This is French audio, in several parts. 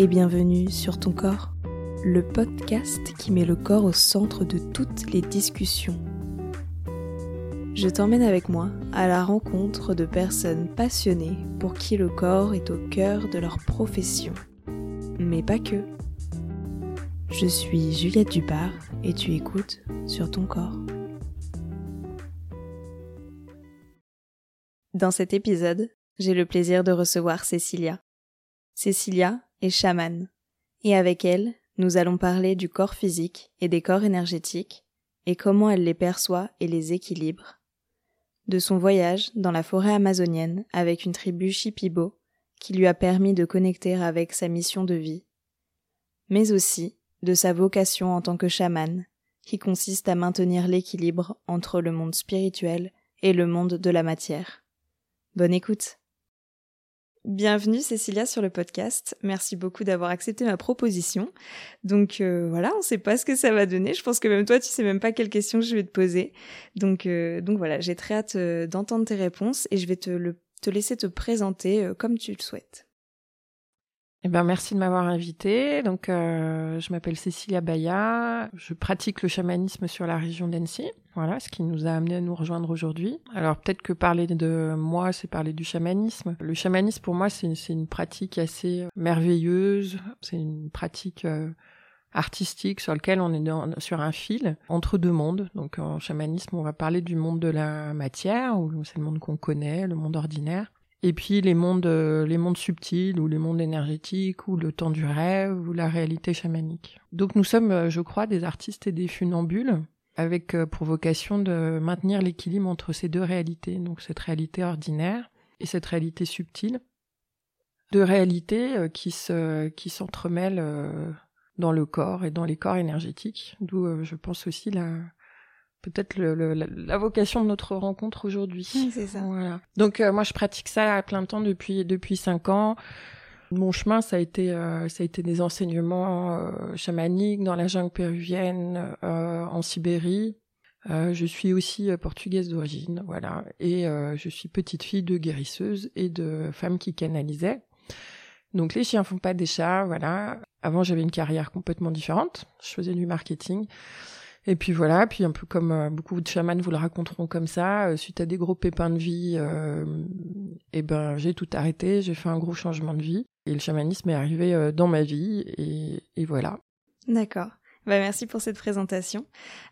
et bienvenue sur ton corps, le podcast qui met le corps au centre de toutes les discussions. Je t'emmène avec moi à la rencontre de personnes passionnées pour qui le corps est au cœur de leur profession. Mais pas que. Je suis Juliette Dupart et tu écoutes sur ton corps. Dans cet épisode, j'ai le plaisir de recevoir Cécilia. Cécilia est chamane, et avec elle, nous allons parler du corps physique et des corps énergétiques, et comment elle les perçoit et les équilibre. De son voyage dans la forêt amazonienne avec une tribu Shipibo, qui lui a permis de connecter avec sa mission de vie, mais aussi de sa vocation en tant que chamane, qui consiste à maintenir l'équilibre entre le monde spirituel et le monde de la matière. Bonne écoute. Bienvenue Cécilia sur le podcast. Merci beaucoup d'avoir accepté ma proposition. Donc euh, voilà, on ne sait pas ce que ça va donner. Je pense que même toi, tu sais même pas quelles questions je vais te poser. Donc euh, donc voilà, j'ai très hâte euh, d'entendre tes réponses et je vais te, te laisser te présenter comme tu le souhaites. Eh ben, merci de m'avoir invité. Donc, euh, je m'appelle Cécilia Baya. Je pratique le chamanisme sur la région d'Annecy. Voilà, ce qui nous a amené à nous rejoindre aujourd'hui. Alors, peut-être que parler de moi, c'est parler du chamanisme. Le chamanisme, pour moi, c'est une pratique assez merveilleuse. C'est une pratique euh, artistique sur lequel on est sur un fil entre deux mondes. Donc, en chamanisme, on va parler du monde de la matière, ou c'est le monde qu'on connaît, le monde ordinaire et puis les mondes, euh, les mondes subtils ou les mondes énergétiques ou le temps du rêve ou la réalité chamanique. Donc nous sommes, euh, je crois, des artistes et des funambules avec euh, pour vocation de maintenir l'équilibre entre ces deux réalités, donc cette réalité ordinaire et cette réalité subtile, deux réalités qui se qui s'entremêlent dans le corps et dans les corps énergétiques, d'où je pense aussi la peut-être le, la, vocation de notre rencontre aujourd'hui. c'est ça. Voilà. Donc euh, moi je pratique ça à plein temps depuis depuis cinq ans. Mon chemin ça a été euh, ça a été des enseignements euh, chamaniques dans la jungle péruvienne, en Sibérie. je suis aussi portugaise d'origine, voilà, et je suis petite fille de guérisseuse et de femme qui canalisait. Donc les chiens font pas des chats, voilà. Avant j'avais une carrière complètement différente. Je faisais du marketing. Et puis voilà, puis un peu comme euh, beaucoup de chamans vous le raconteront comme ça, euh, suite à des gros pépins de vie, euh, et ben j'ai tout arrêté, j'ai fait un gros changement de vie et le chamanisme est arrivé dans ma vie et, et voilà. D'accord. Bah merci pour cette présentation.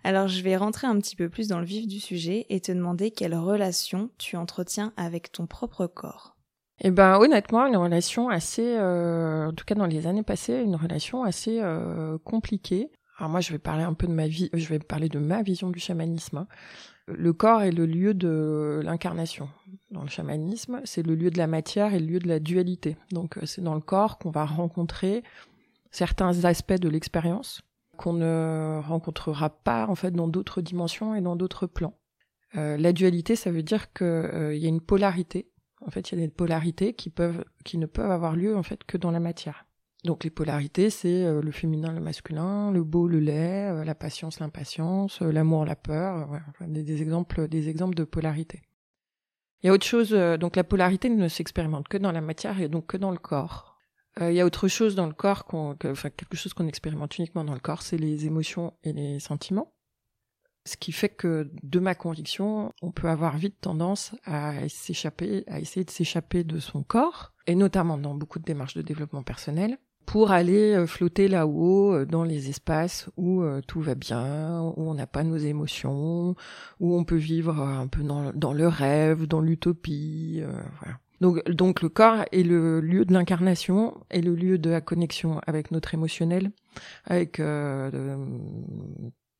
Alors je vais rentrer un petit peu plus dans le vif du sujet et te demander quelle relation tu entretiens avec ton propre corps. Eh ben honnêtement une relation assez, en tout cas dans les années passées, une relation assez compliquée. Alors moi, je vais parler un peu de ma vie, je vais parler de ma vision du chamanisme. Hein. Le corps est le lieu de l'incarnation. Dans le chamanisme, c'est le lieu de la matière et le lieu de la dualité. Donc euh, c'est dans le corps qu'on va rencontrer certains aspects de l'expérience qu'on ne rencontrera pas en fait dans d'autres dimensions et dans d'autres plans. Euh, la dualité, ça veut dire qu'il euh, y a une polarité. En fait, il y a des polarités qui peuvent, qui ne peuvent avoir lieu en fait que dans la matière. Donc les polarités, c'est euh, le féminin, le masculin, le beau, le laid, euh, la patience, l'impatience, euh, l'amour, la peur, des, exemples, des exemples de polarité. Il y a autre chose, donc la polarité ne s'expérimente que dans la matière et donc que dans le corps. il y a autre chose dans le corps, enfin quelque chose qu'on expérimente uniquement dans le corps, c'est les émotions et les sentiments. Ce qui fait que, de ma conviction, on peut avoir vite tendance à s'échapper, à essayer de s'échapper de son corps, et notamment dans beaucoup de démarches de développement personnel, pour aller euh, flotter là-haut euh, dans les espaces où euh, tout va bien, où on n'a pas nos émotions, où on peut vivre un peu dans, le rêve, dans l'utopie. voilà. Donc, donc le corps est le lieu de l'incarnation et le lieu de la connexion avec notre émotionnel, avec euh,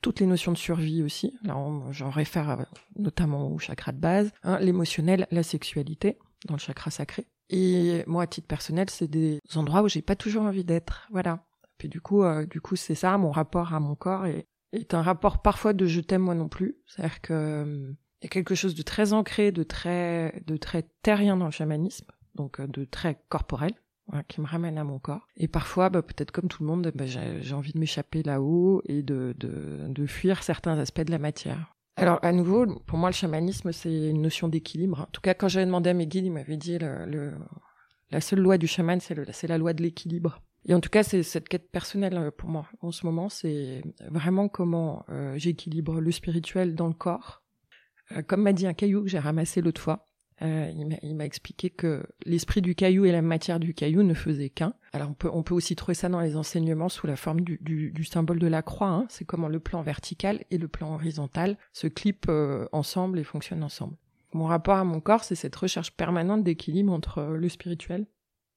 toutes les notions de survie aussi. Là, j'en réfère notamment au chakra de base, hein, l'émotionnel, la sexualité dans le chakra sacré. Et moi, à titre personnel, c'est des endroits où j'ai pas toujours envie d'être. Voilà. Puis du coup, euh, du coup, c'est ça, mon rapport à mon corps est, est un rapport parfois de je t'aime moi non plus. C'est-à-dire que euh, y a quelque chose de très ancré, de très, de très terrien dans le chamanisme, donc euh, de très corporel. qui me ramène à mon corps. Et parfois, bah, peut-être comme tout le monde, bah, j'ai envie de m'échapper là-haut et de, de fuir certains aspects de la matière. Alors, à nouveau, pour moi, le chamanisme, c'est une notion d'équilibre. En tout cas, quand j'avais demandé à mes guides, ils m'avaient dit la seule loi du chaman, c'est la loi de l'équilibre. Et en tout cas, c'est cette quête personnelle euh, pour moi. En ce moment, c'est vraiment comment euh, j'équilibre le spirituel dans le corps. Euh, comme m'a dit un caillou que j'ai ramassé l'autre fois, euh, il m'a expliqué que l'esprit du caillou et la matière du caillou ne faisaient qu'un. Alors on peut, on peut aussi trouver ça dans les enseignements sous la forme du, du, symbole de la croix. Hein. C'est comment le plan vertical et le plan horizontal se clipent euh, ensemble et fonctionnent ensemble. Mon rapport à mon corps, c'est cette recherche permanente d'équilibre entre le spirituel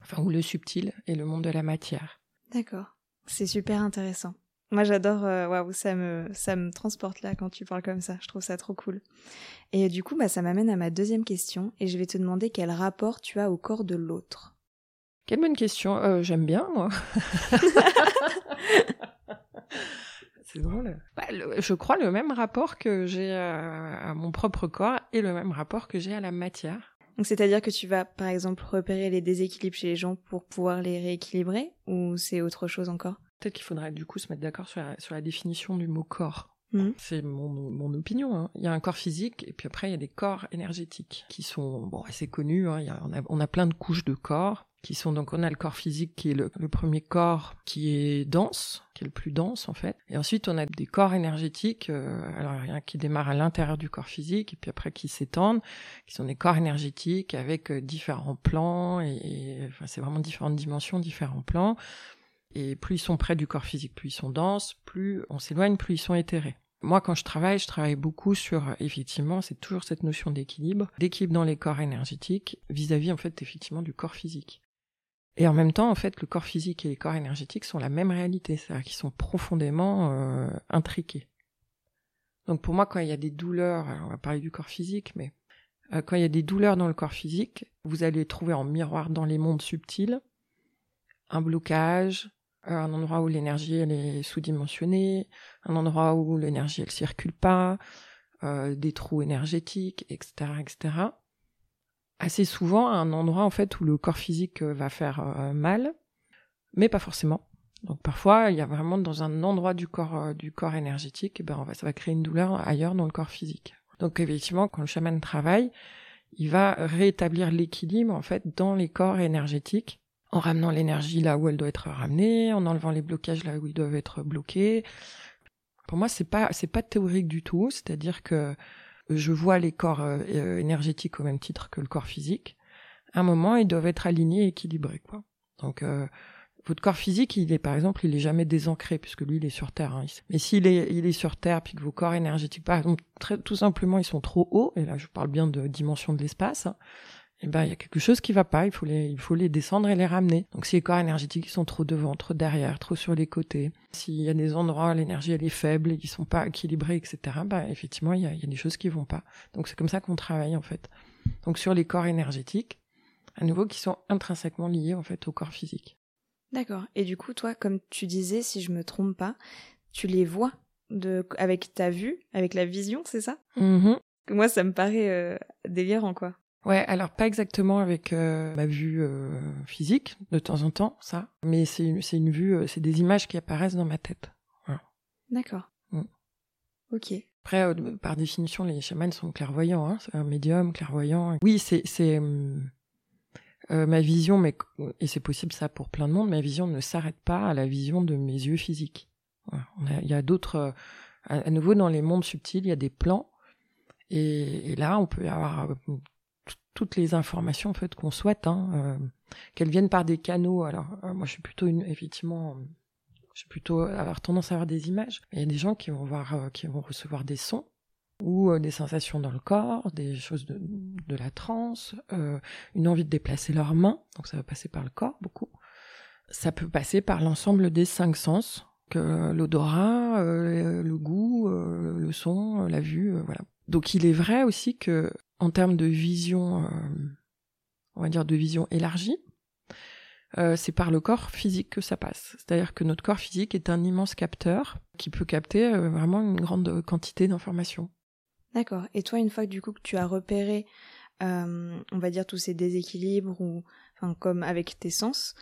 enfin ou le subtil et le monde de la matière. D'accord. C'est super intéressant. Moi, j'adore. Euh, waouh, ça me ça me transporte là quand tu parles comme ça. Je trouve ça trop cool. Et du coup, bah, ça m'amène à ma deuxième question, et je vais te demander quel rapport tu as au corps de l'autre. Quelle bonne question. Euh, J'aime bien moi. C'est drôle. Bah, le, je crois le même rapport que j'ai à, à mon propre corps et le même rapport que j'ai à la matière. Donc c'est-à-dire que tu vas par exemple repérer les déséquilibres chez les gens pour pouvoir les rééquilibrer ou c'est autre chose encore? Peut-être qu'il faudrait du coup se mettre d'accord sur, sur la, définition du mot corps. Mmh. C'est mon, mon, opinion. Hein. Il y a un corps physique et puis après il y a des corps énergétiques qui sont bon assez connus. Hein. Il y a, on, a, on, a, plein de couches de corps qui sont donc on a le corps physique qui est le, le, premier corps qui est dense, qui est le plus dense en fait. Et ensuite on a des corps énergétiques. Euh, alors il y a qui démarre à l'intérieur du corps physique et puis après qui s'étendent, qui sont des corps énergétiques avec euh, différents plans et, et enfin, c'est vraiment différentes dimensions, différents plans. Et plus ils sont près du corps physique, plus ils sont denses, plus on s'éloigne, plus ils sont éthérés. Moi, quand je travaille, je travaille beaucoup sur, effectivement, c'est toujours cette notion d'équilibre, d'équilibre dans les corps énergétiques vis-à-vis, en fait, effectivement, du corps physique. Et en même temps, en fait, le corps physique et les corps énergétiques sont la même réalité, c'est-à-dire qu'ils sont profondément euh, intriqués. Donc pour moi, quand il y a des douleurs, on va parler du corps physique, mais euh, quand il y a des douleurs dans le corps physique, vous allez trouver en miroir dans les mondes subtils un blocage, un endroit où l'énergie elle est sous-dimensionnée, un endroit où l'énergie elle circule pas, euh, des trous énergétiques, etc., etc. Assez souvent, un endroit en fait où le corps physique euh, va faire euh, mal, mais pas forcément. Donc parfois, il y a vraiment dans un endroit du corps euh, du corps énergétique, eh ben ça va créer une douleur ailleurs dans le corps physique. Donc effectivement, quand le chaman travaille, il va rétablir l'équilibre en fait dans les corps énergétiques en ramenant l'énergie là où elle doit être ramenée, en enlevant les blocages là où ils doivent être bloqués. Pour moi, c'est pas c'est pas théorique du tout, c'est-à-dire que je vois les corps euh, énergétiques au même titre que le corps physique. À un moment, ils doivent être alignés et équilibrés, quoi. Donc euh, votre corps physique, il est par exemple, il est jamais désancré puisque lui, il est sur Terre. Hein. Mais s'il est, il est sur Terre, puis que vos corps énergétiques, par exemple, très, tout simplement, ils sont trop hauts. Et là, je parle bien de dimension de l'espace. Hein, eh ben il y a quelque chose qui va pas, il faut les il faut les descendre et les ramener. Donc si les corps énergétiques sont trop devant, trop derrière, trop sur les côtés, s'il y a des endroits où l'énergie elle est faible et qui sont pas équilibrés, etc. Bah effectivement il y a, il y a des choses qui vont pas. Donc c'est comme ça qu'on travaille en fait. Donc sur les corps énergétiques, à nouveau qui sont intrinsèquement liés en fait au corps physique. D'accord. Et du coup toi comme tu disais si je me trompe pas, tu les vois de avec ta vue, avec la vision, c'est ça? Mm Moi ça me paraît euh, délirant quoi. Ouais, alors pas exactement avec euh, ma vue euh, physique de temps en temps, ça, mais c'est une, c'est une vue, euh, c'est des images qui apparaissent dans ma tête. Voilà. D'accord. Mm. Ok. Après, par définition, les chamans sont clairvoyants, hein, c'est un médium clairvoyant. Oui, c'est c'est ma vision, mais et c'est possible ça pour plein de monde. Ma vision ne s'arrête pas à la vision de mes yeux physiques. Voilà. Il y a d'autres, à, nouveau dans les mondes subtils, il y a des plans. Et, et là, on peut avoir toutes les informations en fait qu'on souhaite, hein, euh, qu'elles viennent par des canaux. Alors euh, moi je suis plutôt une, effectivement, je suis plutôt avoir tendance à avoir des images. Il y a des gens qui vont voir, euh, qui vont recevoir des sons ou des sensations dans le corps, des choses de, de la transe, une envie de déplacer leurs mains, donc ça va passer par le corps beaucoup. Ça peut passer par l'ensemble des cinq sens, que l'odorat, le goût, le son, la vue, voilà. Donc il est vrai aussi que en termes de vision, euh, on va dire de vision élargie, euh, c'est par le corps physique que ça passe. C'est-à-dire que notre corps physique est un immense capteur qui peut capter euh, vraiment une grande quantité d'informations. D'accord. Et toi, une fois que du coup que tu as repéré, on va dire tous ces déséquilibres ou, comme avec tes sens,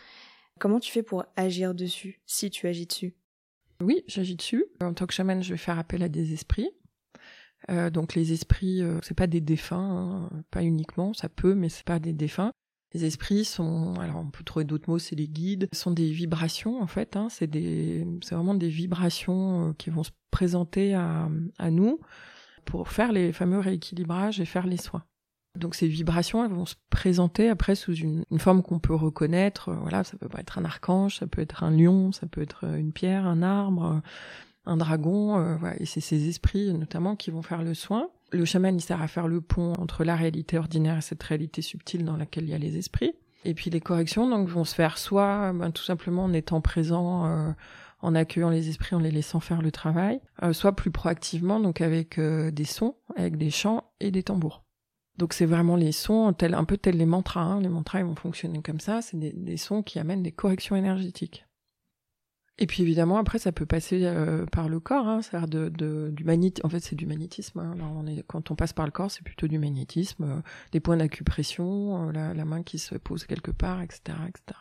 comment tu fais pour agir dessus, si tu agis dessus? Oui, j'agis dessus. En tant que chaman, je vais faire appel à des esprits euh, donc les esprits, euh, c'est pas des défunts, hein, pas uniquement, ça peut, mais c'est pas des défunts. Les esprits sont, alors on peut trouver d'autres mots, c'est les guides, sont des vibrations en fait. Hein, c'est des, c'est vraiment des vibrations euh, qui vont se présenter à nous pour faire les fameux rééquilibrages et faire les soins. Donc ces vibrations, elles vont se présenter après sous une, forme qu'on peut reconnaître. Voilà, ça peut être un archange, ça peut être un lion, ça peut être une pierre, un arbre, un dragon. Euh, voilà, et c'est ces esprits notamment qui vont faire le soin. Le chaman, il sert à faire le pont entre la réalité ordinaire et cette réalité subtile dans laquelle il y a les esprits. Et puis les corrections donc vont se faire soit ben, tout simplement en étant présent, euh, en accueillant les esprits, en les laissant faire le travail, euh, soit plus proactivement donc avec euh, des sons, avec des chants et des tambours. Donc c'est vraiment les sons, un peu tels les mantras. Hein. Les mantras vont fonctionner comme ça, c'est des, sons qui amènent des corrections énergétiques. Et puis évidemment, après, ça peut passer euh, par le corps, hein, de, de, du magnétisme. En fait, c'est du magnétisme. Hein. quand on passe par le corps, c'est plutôt du magnétisme, euh, des points d'acupression, euh, la, la, main qui se pose quelque part, etc., etc.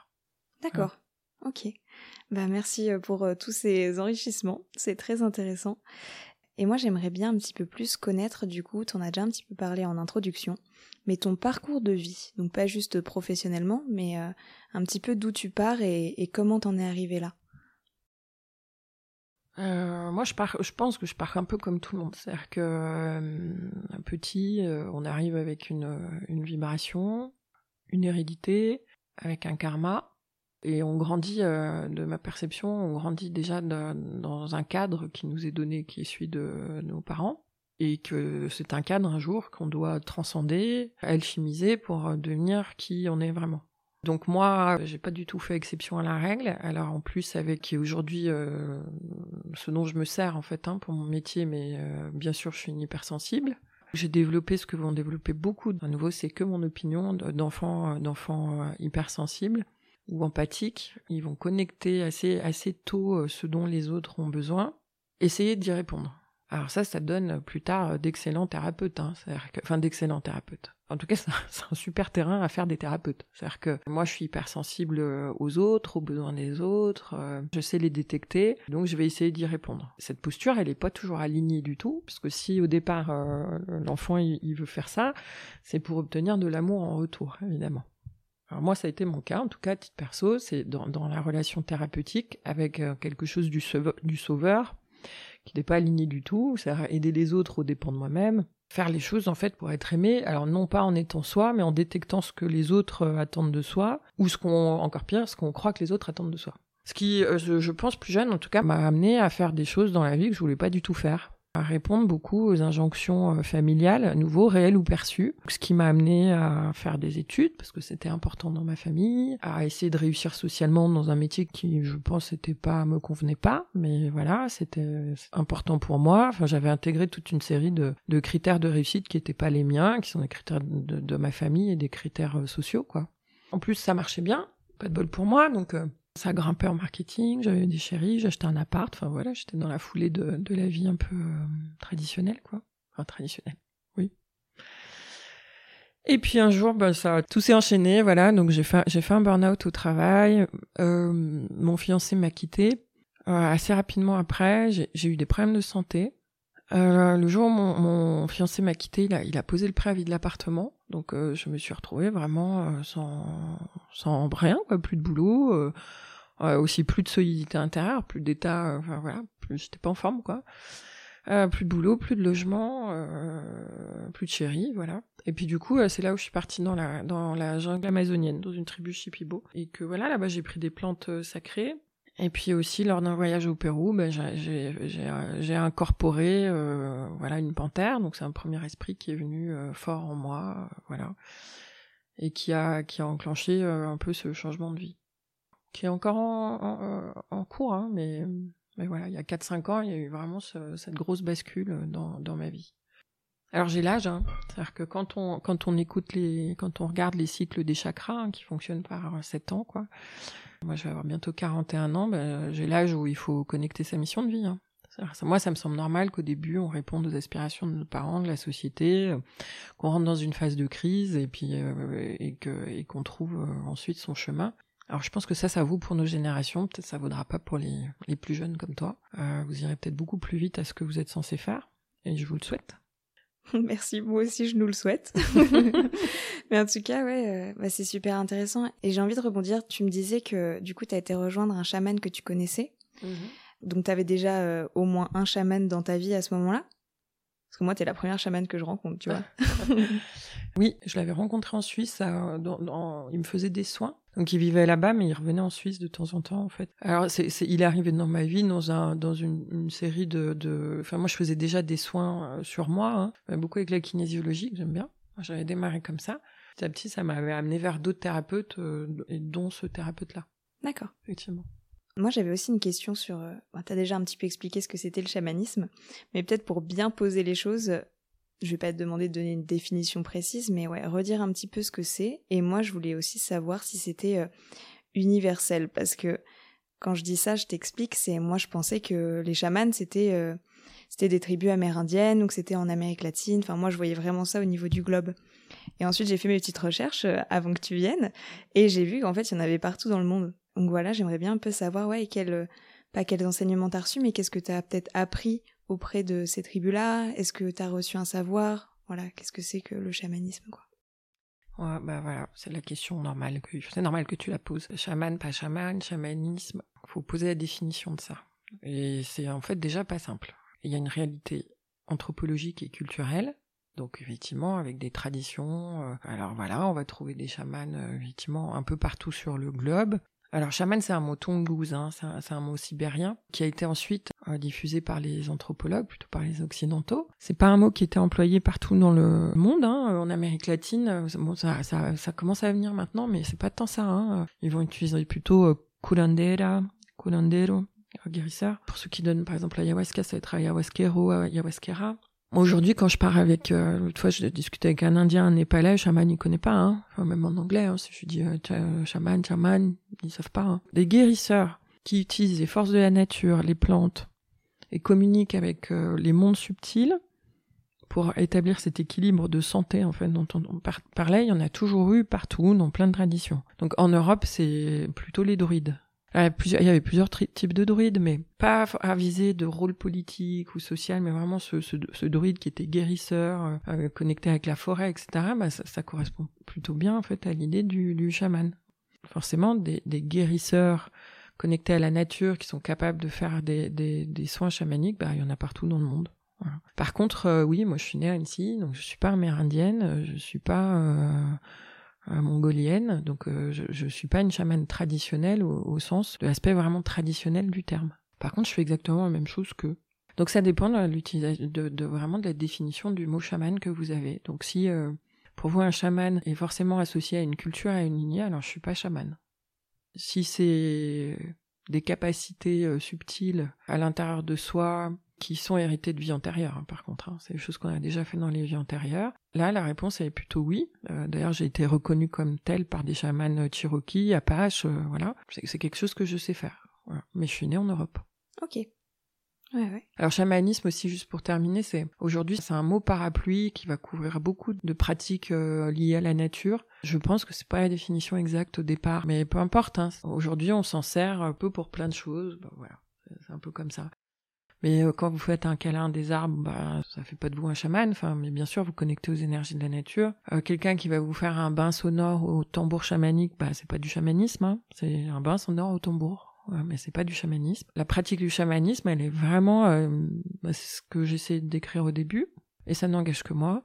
D'accord. Ok. Bah merci pour tous ces enrichissements. C'est très intéressant. Et moi, j'aimerais bien un petit peu plus connaître, du coup, tu en as déjà un petit peu parlé en introduction, mais ton parcours de vie. Donc pas juste professionnellement, mais un petit peu d'où tu pars et, et comment t'en es arrivé là. Euh, moi, je, pense que je pars un peu comme tout le monde. C'est-à-dire que euh, petit, euh, on arrive avec une, une vibration, une hérédité, avec un karma, et on grandit, euh, de ma perception, on grandit déjà dans un cadre qui nous est donné, qui est celui de nos parents, et que c'est un cadre un jour qu'on doit transcender, alchimiser pour devenir qui on est vraiment. Donc moi, j'ai pas du tout fait exception à la règle. Alors en plus avec aujourd'hui euh, ce dont je me sers en fait hein, pour mon métier, mais euh, bien sûr je suis une hypersensible. J'ai développé ce que vont développer beaucoup. À nouveau, c'est que mon opinion d'enfants d'enfants euh, hypersensibles ou empathiques. Ils vont connecter assez assez tôt ce dont les autres ont besoin. Essayer d'y répondre. Alors ça, ça donne plus tard d'excellents thérapeutes, hein, enfin d'excellents thérapeutes. En tout cas, c'est un super terrain à faire des thérapeutes. C'est-à-dire que moi, je suis hypersensible aux autres, aux besoins des autres, euh, je sais les détecter, donc je vais essayer d'y répondre. Cette posture, elle n'est pas toujours alignée du tout, parce que si au départ euh, l'enfant il, veut faire ça, c'est pour obtenir de l'amour en retour, évidemment. Alors moi, ça a été mon cas, en tout cas, titre perso, c'est dans, la relation thérapeutique avec euh, quelque chose du, sauveur, qui n'est pas aligné du tout, c'est aider les autres au dépens de moi-même, faire les choses en fait pour être aimé, alors non pas en étant soi, mais en détectant ce que les autres euh, attendent de soi, ou ce qu'on, encore pire, ce qu'on croit que les autres attendent de soi. Ce qui, euh, je pense plus jeune en tout cas, m'a amené à faire des choses dans la vie que je voulais pas du tout faire. à répondre beaucoup aux injonctions euh, familiales, à nouveau réelles ou perçues, ce qui m'a amené à faire des études parce que c'était important dans ma famille, à essayer de réussir socialement dans un métier qui, je pense, n'était pas me convenait pas, mais voilà, c'était important pour moi. Enfin, j'avais intégré toute une série de, critères de réussite qui n'étaient pas les miens, qui sont des critères de, de, ma famille et des critères euh, sociaux, quoi. En plus, ça marchait bien, pas de bol pour moi, donc. Euh, ça grimpait en marketing, j'avais des chéris, j'achetais un appart, enfin voilà, j'étais dans la foulée de, la vie un peu euh, traditionnelle, quoi. Enfin, traditionnelle, oui. Et puis un jour, bah, ça, tout s'est enchaîné, voilà, donc j'ai fait, fait un burn-out au travail, euh, mon fiancé m'a quitté, euh, assez rapidement après, j'ai eu des problèmes de santé, euh, le jour où mon, mon fiancé m'a quitté, il a, il a posé le préavis de l'appartement. Donc euh, je me suis retrouvée vraiment euh, sans, sans rien, quoi, plus de boulot, aussi plus de solidité intérieure, plus d'état, enfin voilà, plus j'étais pas en forme quoi. plus de boulot, plus de logement, plus de chéri, voilà. Et puis du coup, c'est là où je suis partie dans la dans la jungle amazonienne, dans une tribu Shipibo, et que voilà, là-bas j'ai pris des plantes sacrées, et puis aussi, lors d'un voyage au Pérou, ben, j'ai incorporé euh, voilà une panthère. Donc c'est un premier esprit qui est venu euh, fort en moi, euh, voilà, et qui a enclenché euh, un peu ce changement de vie, qui est encore en, cours, hein, mais voilà, il y a 4-5 ans, il y a eu vraiment ce, cette grosse bascule dans ma vie. Alors j'ai l'âge, hein. c'est-à-dire que quand on quand on écoute les quand on regarde les cycles des chakras hein, qui fonctionnent par 7 ans, quoi moi, je vais avoir bientôt 41 ans, ben, j'ai l'âge où il faut connecter sa mission de vie. Hein. Moi, ça me semble normal qu'au début, on réponde aux aspirations de nos parents, de la société, euh, qu'on rentre dans une phase de crise et puis euh, et que et qu'on trouve euh, ensuite son chemin. Alors, je pense que ça, ça vaut pour nos générations. Peut-être ça vaudra pas pour les les plus jeunes comme toi. Euh, vous irez peut-être beaucoup plus vite à ce que vous êtes censé faire, et je vous le souhaite. Merci, moi aussi je nous le souhaite. Mais en tout cas, ouais, euh, bah, c'est super intéressant. Et j'ai envie de rebondir, tu me disais que du coup, tu as été rejoindre un chaman que tu connaissais. Mhm. Donc tu avais déjà euh, au moins un chaman dans ta vie à ce moment-là? Parce que moi, tu es la première chamane que je rencontre, tu vois. oui, je l'avais rencontré en Suisse, il me faisait des soins. Donc il vivait là-bas, mais il revenait en Suisse de temps en temps, en fait. Alors c'est, il est arrivé dans ma vie dans un dans une, série de, de, Enfin moi je faisais déjà des soins euh, sur moi, hein. Euh, beaucoup avec la kinésiologie que j'aime bien. J'avais démarré comme ça. Petit à petit, ça m'avait amené vers d'autres thérapeutes, euh, et dont ce thérapeute-là. D'accord. Effectivement. Moi, j'avais aussi une question sur. Bah, tu as déjà un petit peu expliqué ce que c'était le chamanisme, mais peut-être pour bien poser les choses, je vais pas te demander de donner une définition précise, mais ouais, redire un petit peu ce que c'est. Et moi, je voulais aussi savoir si c'était euh, universel, parce que quand je dis ça, je t'explique, c'est moi, je pensais que les chamans, c'était euh, c'était des tribus amérindiennes ou que c'était en Amérique latine. Enfin, moi, je voyais vraiment ça au niveau du globe. Et ensuite, j'ai fait mes petites recherches euh, avant que tu viennes, et j'ai vu qu'en fait, il y en avait partout dans le monde. Donc voilà, j'aimerais bien un peu savoir, ouais, quel, pas quels enseignements t'as reçus, mais qu'est-ce que t'as peut-être appris auprès de ces tribus-là? Est-ce que tu as reçu un savoir? Voilà, qu'est-ce que c'est que le chamanisme quoi? Ouais, bah voilà, c'est la question normale que c'est normal que tu la poses. Chaman, pas chaman, chamanisme, faut poser la définition de ça. Et c'est en fait déjà pas simple. Il y a une réalité anthropologique et culturelle. Donc effectivement, avec des traditions, euh, alors voilà, on va trouver des chamans euh, effectivement un peu partout sur le globe. Alors chaman, c'est un mot tongouz, hein, c'est un, mot sibérien qui a été ensuite euh, diffusé par les anthropologues, plutôt par les occidentaux. C'est pas un mot qui était employé partout dans le monde. Hein, en Amérique latine, euh, bon, ça, commence à venir maintenant, mais c'est pas tant ça. Hein. Ils vont utiliser plutôt euh, curandera, curandero, guérisseur. Pour ceux qui donnent par exemple l'ayahuasca, ça va être ayahuasquero, ayahuasquera. Aujourd'hui, quand je pars avec, euh, l'autre fois, je discutais avec un Indien, un Népalais, chaman, il connaît pas, hein. Enfin, même en anglais, hein, si je dis euh, chaman, chaman, ils savent pas. Hein. Des guérisseurs qui utilisent les forces de la nature, les plantes, et communiquent avec euh, les mondes subtils pour établir cet équilibre de santé, en fait, dont on, parlait, il y en a toujours eu partout, dans plein de traditions. Donc en Europe, c'est plutôt les druides. Euh, il y avait plusieurs types de druides, mais pas à viser de rôle politique ou social, mais vraiment ce, druide qui était guérisseur, euh, euh, connecté avec la forêt, etc. Bah, ça, correspond plutôt bien en fait à l'idée du, chaman. Forcément, des, guérisseurs connectés à la nature qui sont capables de faire des, soins chamaniques, bah, il y en a partout dans le monde. Par contre, oui, moi je suis née à Annecy, donc je suis pas amérindienne, je suis pas euh, mongolienne, donc euh, je ne suis pas une chamane traditionnelle au, sens de l'aspect vraiment traditionnel du terme. Par contre, je fais exactement la même chose que. Donc ça dépend de, de, vraiment de la définition du mot chaman que vous avez. Donc si euh, pour vous un chaman est forcément associé à une culture, à une lignée, alors je suis pas chaman. Si c'est des capacités subtiles à l'intérieur de soi, qui sont héritées de vie antérieure, hein, par contre. Hein. C'est des choses qu'on a déjà fait dans les vies antérieures. Là, la réponse est plutôt oui. Euh, d'ailleurs, j'ai été reconnue comme telle par des chamans Cherokee, Apache, euh, voilà. C'est quelque chose que je sais faire. Mais je suis née en Europe. Ok. Ouais, ouais. Alors chamanisme aussi, juste pour terminer, c'est aujourd'hui c'est un mot parapluie qui va couvrir beaucoup de pratiques euh, liées à la nature. Je pense que c'est pas la définition exacte au départ, mais peu importe. Hein. Aujourd'hui, on s'en sert un peu pour plein de choses. Bah, voilà, c'est un peu comme ça. Mais euh, quand vous faites un câlin des arbres, bah, ça fait pas de vous un chaman. Enfin, mais bien sûr, vous connectez aux énergies de la nature. Euh, quelqu'un qui va vous faire un bain sonore au tambour chamanique, bah, c'est pas du chamanisme. Hein. C'est un bain sonore au tambour. mais c'est pas du chamanisme. La pratique du chamanisme, elle est vraiment, euh, bah, ce que j'essaie de décrire au début, et ça n'engage que moi.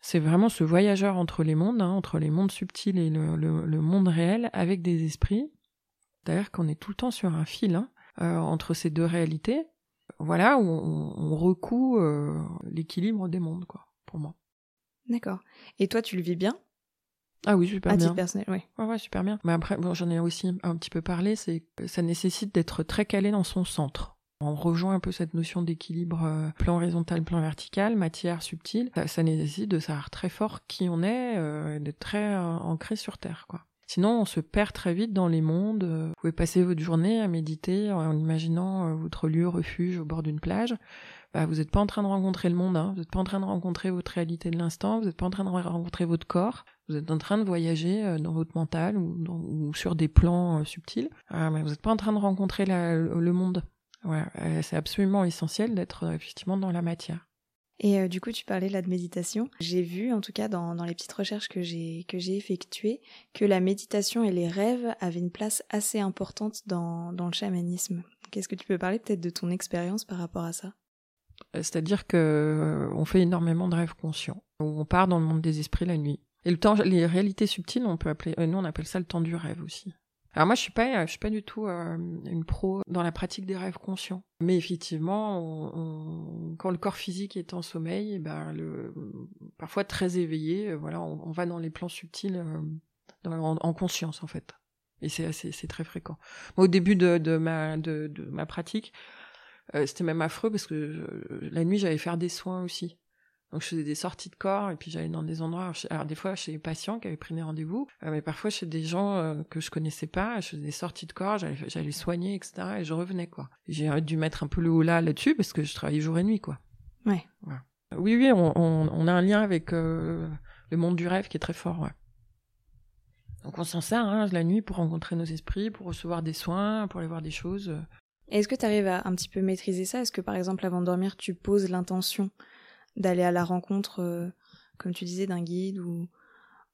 C'est vraiment ce voyageur entre les mondes, hein, entre les mondes subtils et le, le, monde réel, avec des esprits. D'ailleurs, qu'on est tout le temps sur un fil hein, entre ces deux réalités voilà, on, on recoue euh, l'équilibre des mondes, quoi, pour moi. D'accord. Et toi, tu le vis bien? Ah oui, super bien. À titre personnel, oui. Ouais, ouais, super bien. Mais après, bon, j'en ai aussi un petit peu parlé, c'est que ça nécessite d'être très calé dans son centre. On rejoint un peu cette notion d'équilibre euh, plan horizontal, plan vertical, matière subtile. Ça, nécessite de savoir très fort qui on est, euh, d'être très ancré sur Terre, quoi. Sinon, on se perd très vite dans les mondes. Vous pouvez passer votre journée à méditer en imaginant euh, votre lieu refuge au bord d'une plage. Bah, vous n'êtes pas en train de rencontrer le monde, hein. vous n'êtes pas en train de rencontrer votre réalité de l'instant, vous n'êtes pas en train de rencontrer votre corps, vous êtes en train de voyager euh, dans votre mental ou, sur des plans euh, subtils, ah, mais vous n'êtes pas en train de rencontrer le monde. c'est absolument essentiel d'être effectivement dans la matière. Et euh, du coup, tu parlais là de méditation. J'ai vu, en tout cas dans, les petites recherches que j'ai effectuées, que la méditation et les rêves avaient une place assez importante dans, le chamanisme. Qu'est-ce que tu peux parler peut-être de ton expérience par rapport à ça? Euh, C'est-à-dire que euh, fait énormément de rêves conscients. On part dans le monde des esprits la nuit. Et le temps, les réalités subtiles, on peut appeler, nous on appelle ça le temps du rêve aussi. Alors moi, je suis pas, je suis pas du tout euh, une pro dans la pratique des rêves conscients. Mais effectivement, quand le corps physique est en sommeil, eh ben parfois très éveillé, euh, voilà, on, va dans les plans subtils euh, en, conscience en fait. Et c'est c'est très fréquent. Au début de ma pratique, c'était même affreux parce que la nuit, j'allais faire des soins aussi. Donc je faisais des sorties de corps et puis j'allais dans des endroits. Alors des fois chez les patients qui avaient pris des rendez-vous, euh, mais parfois chez des gens euh, que je connaissais pas. Je faisais des sorties de corps, j'allais soigner, etc. Et je revenais quoi. J'ai dû mettre un peu le haut là là-dessus parce que je travaillais jour et nuit quoi. Ouais. Oui oui, on, on, a un lien avec euh, le monde du rêve qui est très fort. Ouais. Donc on s'en sert hein, la nuit pour rencontrer nos esprits, pour recevoir des soins, pour aller voir des choses. Est-ce que tu arrives à un petit peu maîtriser ça? Est-ce que par exemple avant de dormir tu poses l'intention d'aller à la rencontre, euh, comme tu disais, d'un guide ou,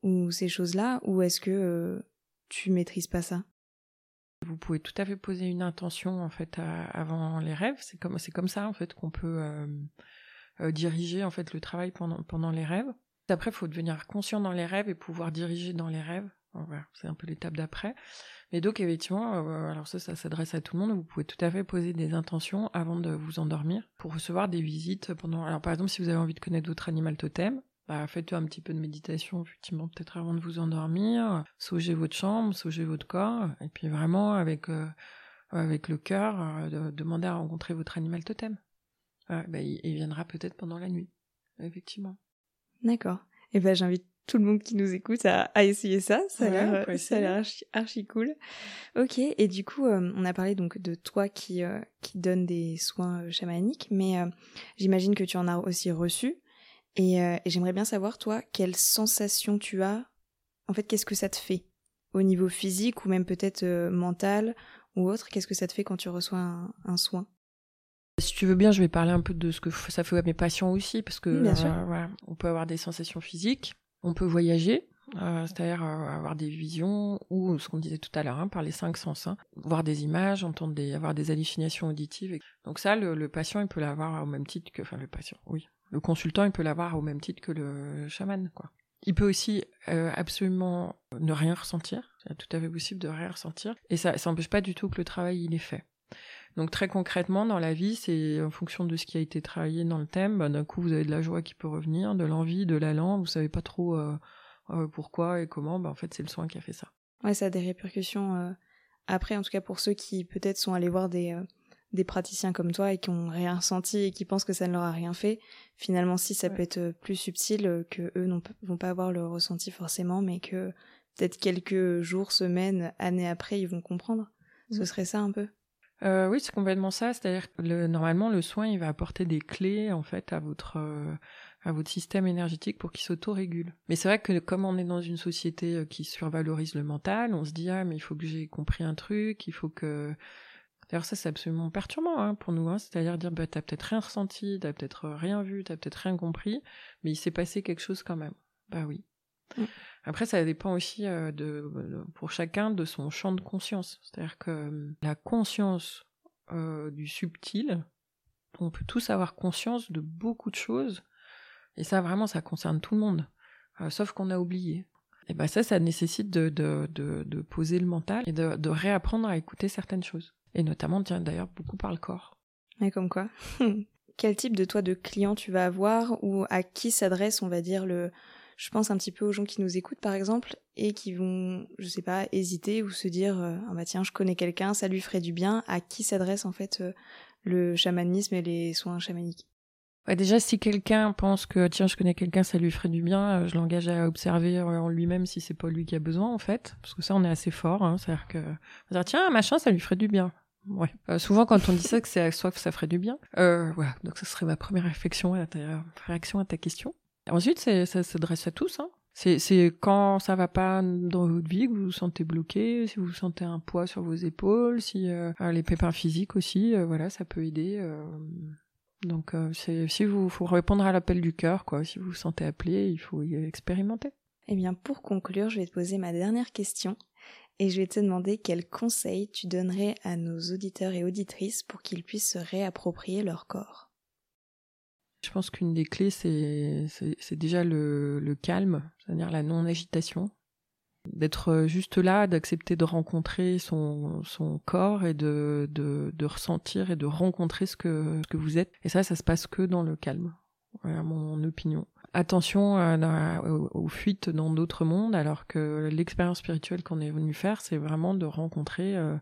ou ces choses-là, ou est-ce que euh, tu maîtrises pas ça? Vous pouvez tout à fait poser une intention en fait avant les rêves. C'est comme comme ça en fait qu'on peut euh, diriger en fait le travail pendant pendant les rêves. Après, il faut devenir conscient dans les rêves et pouvoir diriger dans les rêves. C'est un peu l'étape d'après. Mais donc effectivement, euh, alors ça, ça s'adresse à tout le monde. Vous pouvez tout à fait poser des intentions avant de vous endormir pour recevoir des visites pendant. Alors par exemple, si vous avez envie de connaître votre animal totem, bah, faites un petit peu de méditation, effectivement, peut-être avant de vous endormir. Saugez votre chambre, saugez votre corps, et puis vraiment avec euh, avec le cœur, euh, demandez à rencontrer votre animal totem. bah, il, viendra peut-être pendant la nuit, effectivement. D'accord. Et eh ben j'invite tout le monde qui nous écoute à, essayer ça. Ça a l'air, euh, ça a l'air archi, cool. Ok. Et du coup, euh, on a parlé donc de toi qui euh, qui donne des soins chamaniques, mais j'imagine que tu en as aussi reçu. Et, et j'aimerais bien savoir toi quelle sensation tu as. En fait, qu'est-ce que ça te fait? Au niveau physique ou même peut-être mental ou autre Qu'est-ce que ça te fait quand tu reçois un, un soin? Si tu veux bien, je vais parler un peu de ce que ça fait à mes patients aussi, parce que bien sûr. voilà, on peut avoir des sensations physiques, on peut voyager, euh, c'est-à-dire euh, avoir des visions ou ce qu'on disait tout à l'heure, hein, par les cinq sens, hein, voir des images, entendre des, avoir des hallucinations auditives. Donc ça, le, patient, il peut l'avoir au même titre que, enfin le patient, oui, le consultant, il peut l'avoir au même titre que le chaman, quoi. Il peut aussi euh, absolument ne rien ressentir, c'est tout à fait possible de rien ressentir, et ça, ça n'empêche pas du tout que le travail il est fait. Donc très concrètement, dans la vie, c'est en fonction de ce qui a été travaillé dans le thème. Bah, d'un coup, vous avez de la joie qui peut revenir, de l'envie, de l'allant. Vous savez pas trop euh, euh, pourquoi et comment. Bah, en fait, c'est le soin qui a fait ça. Ouais, ça a des répercussions euh, après. En tout cas, pour ceux qui peut-être sont allés voir des des praticiens comme toi et qui ont rien ressenti et qui pensent que ça ne leur a rien fait. Finalement, si ça peut être plus subtil, que eux ne vont pas avoir le ressenti forcément, mais que peut-être quelques jours, semaines, années après, ils vont comprendre. Ce mmh. serait ça un peu? Euh, oui, c'est complètement ça. C'est-à-dire que le, normalement, le soin, il va apporter des clés en fait à votre euh, à votre système énergétique pour qu'il s'auto-régule. Mais c'est vrai que comme on est dans une société euh, qui survalorise le mental, on se dit ah mais il faut que j'ai compris un truc, il faut que D'ailleurs, ça, c'est absolument perturbant hein, pour nous. Hein. C'est-à-dire dire, bah, t'as peut-être rien ressenti, t'as peut-être rien vu, t'as peut-être rien compris, mais il s'est passé quelque chose quand même. Bah oui. Mm. Après, ça dépend aussi euh, de, pour chacun de son champ de conscience. C'est-à-dire que euh, la conscience euh, du subtil, on peut tous avoir conscience de beaucoup de choses, et ça vraiment, ça concerne tout le monde, sauf qu'on a oublié. Et ben ça, ça nécessite de, de, de, poser le mental et de, de réapprendre à écouter certaines choses. Et notamment, tiens, d'ailleurs, beaucoup par le corps. Mais comme quoi? Quel type de toi de client tu vas avoir ou à qui s'adresse, on va dire, le, je pense un petit peu aux gens qui nous écoutent par exemple et qui vont, je sais pas, hésiter ou se dire euh, ah bah tiens je connais quelqu'un, ça lui ferait du bien. À qui s'adresse en fait euh, le chamanisme et les soins chamaniques? Ouais, déjà, si quelqu'un pense que tiens, je connais quelqu'un, ça lui ferait du bien, euh, je l'engage à observer en lui-même si c'est pas lui qui a besoin en fait, parce que ça, on est assez fort. Hein, C'est-à-dire que tiens, machin, ça lui ferait du bien. Ouais. souvent, quand on dit ça, que c'est à soi que ça ferait du bien. Euh. Donc, ça serait ma première réflexion réaction à ta question. Ensuite, ça s'adresse à tous. Hein. C'est quand ça va pas dans votre vie, que vous vous sentez bloqué, si vous sentez un poids sur vos épaules, si euh, les pépins physiques aussi, euh, voilà, ça peut aider. Euh. Donc, si vous faut répondre à l'appel du cœur, quoi. Si vous vous sentez appelé, il faut y expérimenter. Eh bien, pour conclure, je vais te poser ma dernière question et je vais te demander quels conseils tu donnerais à nos auditeurs et auditrices pour qu'ils puissent se réapproprier leur corps. Je pense qu'une des clés, c'est déjà le, calme, c'est-à-dire la non-agitation. D'être juste là, d'accepter de rencontrer son, corps et de, ressentir et de rencontrer ce que, ce que vous êtes. Et ça, ça se passe que dans le calme, à mon opinion attention aux, fuites dans d'autres mondes, alors que l'expérience spirituelle qu'on est venu faire, c'est vraiment de rencontrer, euh,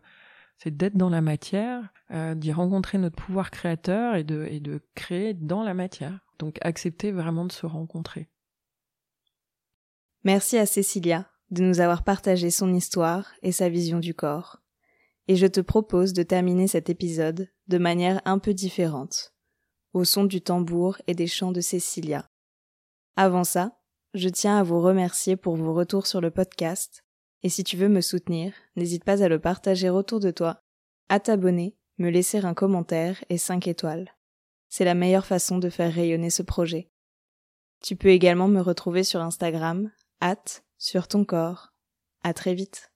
c'est d'être dans la matière, euh, d'y rencontrer notre pouvoir créateur et de, et de créer dans la matière. Donc accepter vraiment de se rencontrer. Merci à Cécilia de nous avoir partagé son histoire et sa vision du corps. Et je te propose de terminer cet épisode de manière un peu différente, au son du tambour et des chants de Cécilia avant ça, je tiens à vous remercier pour vos retours sur le podcast, et si tu veux me soutenir, n'hésite pas à le partager autour de toi, à t'abonner, me laisser un commentaire et 5 étoiles. C'est la meilleure façon de faire rayonner ce projet. Tu peux également me retrouver sur Instagram, at sur ton corps. À très vite.